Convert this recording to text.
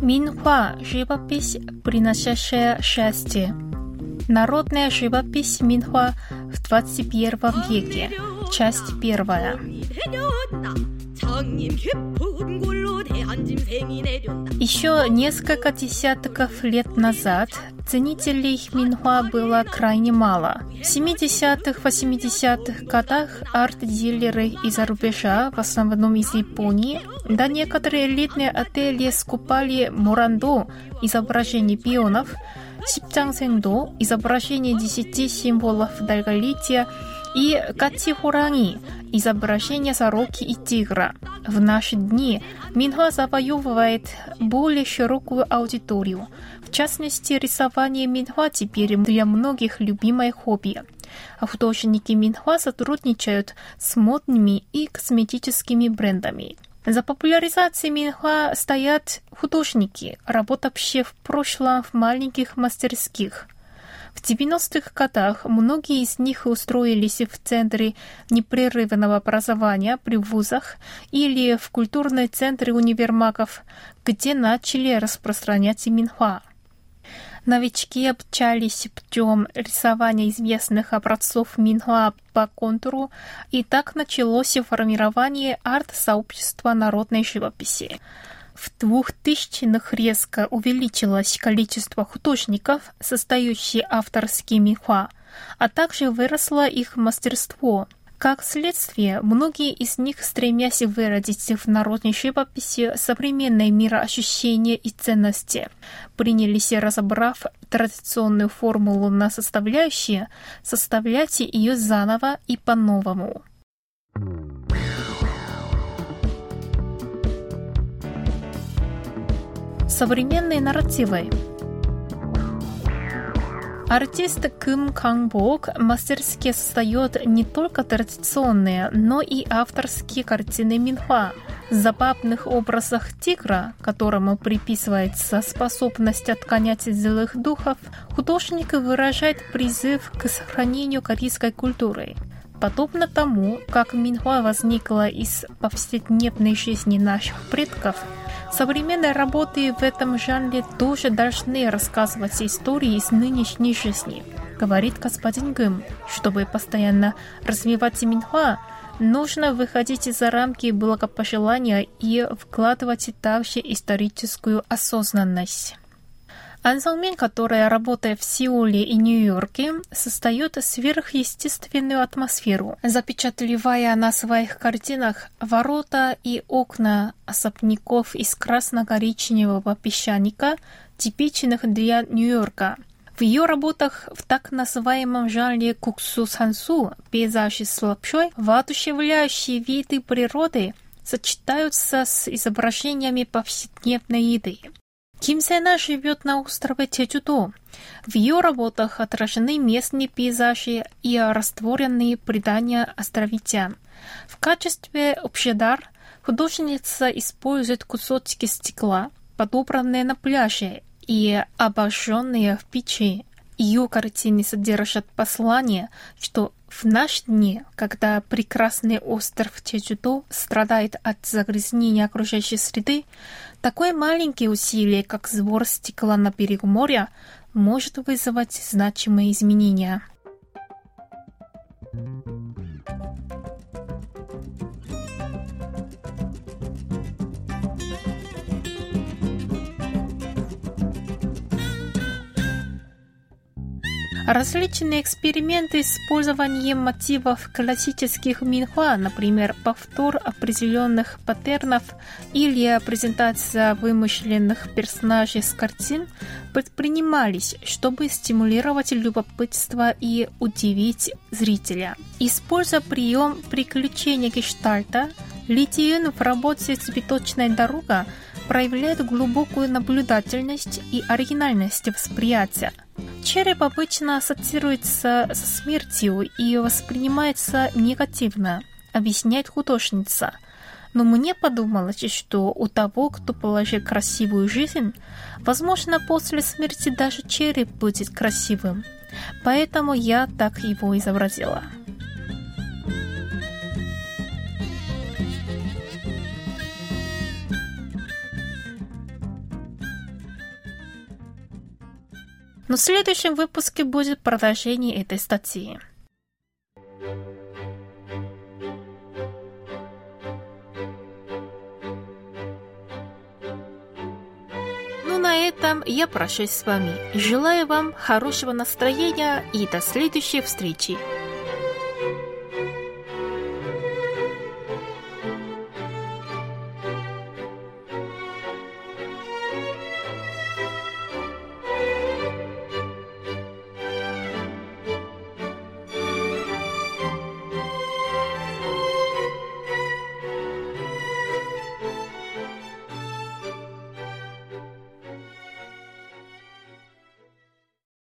Минхуа – живопись, приносящая счастье. Народная живопись Минхуа в 21 веке. Часть первая. Еще несколько десятков лет назад ценителей Минхуа было крайне мало. В 70-х, 80-х годах арт-дилеры из-за рубежа, в основном из Японии, да некоторые элитные отели скупали Муранду, изображение пионов, Сипчангсенду, изображение десяти символов долголетия и Катихуранги, изображение сороки и тигра. В наши дни Минхуа завоевывает более широкую аудиторию. В частности, рисование Минхуа теперь для многих любимое хобби. Художники Минхуа сотрудничают с модными и косметическими брендами. За популяризацией Минхуа стоят художники, работавшие в прошлом в маленьких мастерских – в 90-х годах многие из них устроились в центре непрерывного образования при вузах или в культурные центры универмагов, где начали распространять Минхуа. Новички обучались путем рисования известных образцов Минхуа по контуру, и так началось формирование арт-сообщества народной живописи. В двухтысячных резко увеличилось количество художников, создающих авторские михуа, а также выросло их мастерство. Как следствие, многие из них, стремясь выразить в народной живописи современное мироощущение и ценности, принялись, разобрав традиционную формулу на составляющие, составлять ее заново и по-новому. Современные нарративы Артист Ким Канбок мастерски создает не только традиционные, но и авторские картины Минхуа. В забавных образах тигра, которому приписывается способность отгонять злых духов, художник выражает призыв к сохранению корейской культуры. Подобно тому, как Минхуа возникла из повседневной жизни наших предков – Современные работы в этом жанре тоже должны рассказывать истории из нынешней жизни, говорит господин Гым. Чтобы постоянно развивать Минхуа, нужно выходить за рамки благопожелания и вкладывать также историческую осознанность. Ансалмин, которая, работая в Сеуле и Нью-Йорке, создает сверхъестественную атмосферу, запечатлевая на своих картинах ворота и окна особняков из красно-коричневого песчаника, типичных для Нью-Йорка. В ее работах в так называемом жанре куксу сансу пейзажи с лапшой, воодушевляющие виды природы, сочетаются с изображениями повседневной еды. Ким Сена живет на острове Чеджудо. В ее работах отражены местные пейзажи и растворенные предания островитян. В качестве общедар художница использует кусочки стекла, подобранные на пляже и обожженные в печи. Ее картины содержат послание, что в наши дни, когда прекрасный остров Чеджудо страдает от загрязнения окружающей среды, такое маленькое усилие, как сбор стекла на берегу моря, может вызывать значимые изменения. Различные эксперименты с использованием мотивов классических минхуа, например, повтор определенных паттернов или презентация вымышленных персонажей с картин, предпринимались, чтобы стимулировать любопытство и удивить зрителя. Используя прием приключения гештальта, Литиен в работе «Цветочная дорога» проявляет глубокую наблюдательность и оригинальность восприятия – Череп обычно ассоциируется со смертью и воспринимается негативно, объясняет художница. Но мне подумалось, что у того, кто положил красивую жизнь, возможно, после смерти даже череп будет красивым. Поэтому я так его изобразила. Но в следующем выпуске будет продолжение этой статьи. Ну, на этом я прощаюсь с вами. Желаю вам хорошего настроения и до следующей встречи.